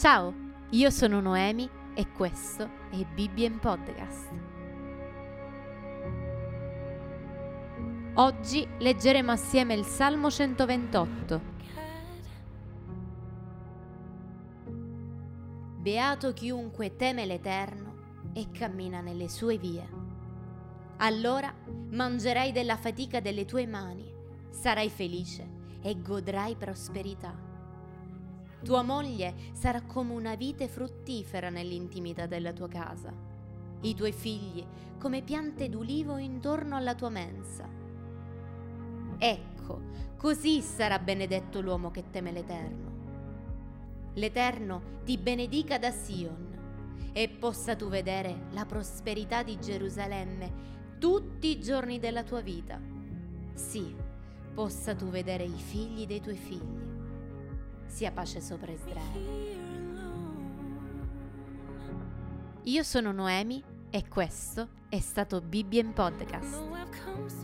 Ciao, io sono Noemi e questo è Bibbia Podcast. Oggi leggeremo assieme il Salmo 128. Beato chiunque teme l'Eterno e cammina nelle sue vie. Allora mangerai della fatica delle tue mani, sarai felice e godrai prosperità. Tua moglie sarà come una vite fruttifera nell'intimità della tua casa. I tuoi figli come piante d'ulivo intorno alla tua mensa. Ecco, così sarà benedetto l'uomo che teme l'Eterno. L'Eterno ti benedica da Sion e possa tu vedere la prosperità di Gerusalemme tutti i giorni della tua vita. Sì, possa tu vedere i figli dei tuoi figli sia pace sopra Israele. Io sono Noemi e questo è stato Bibbia in Podcast.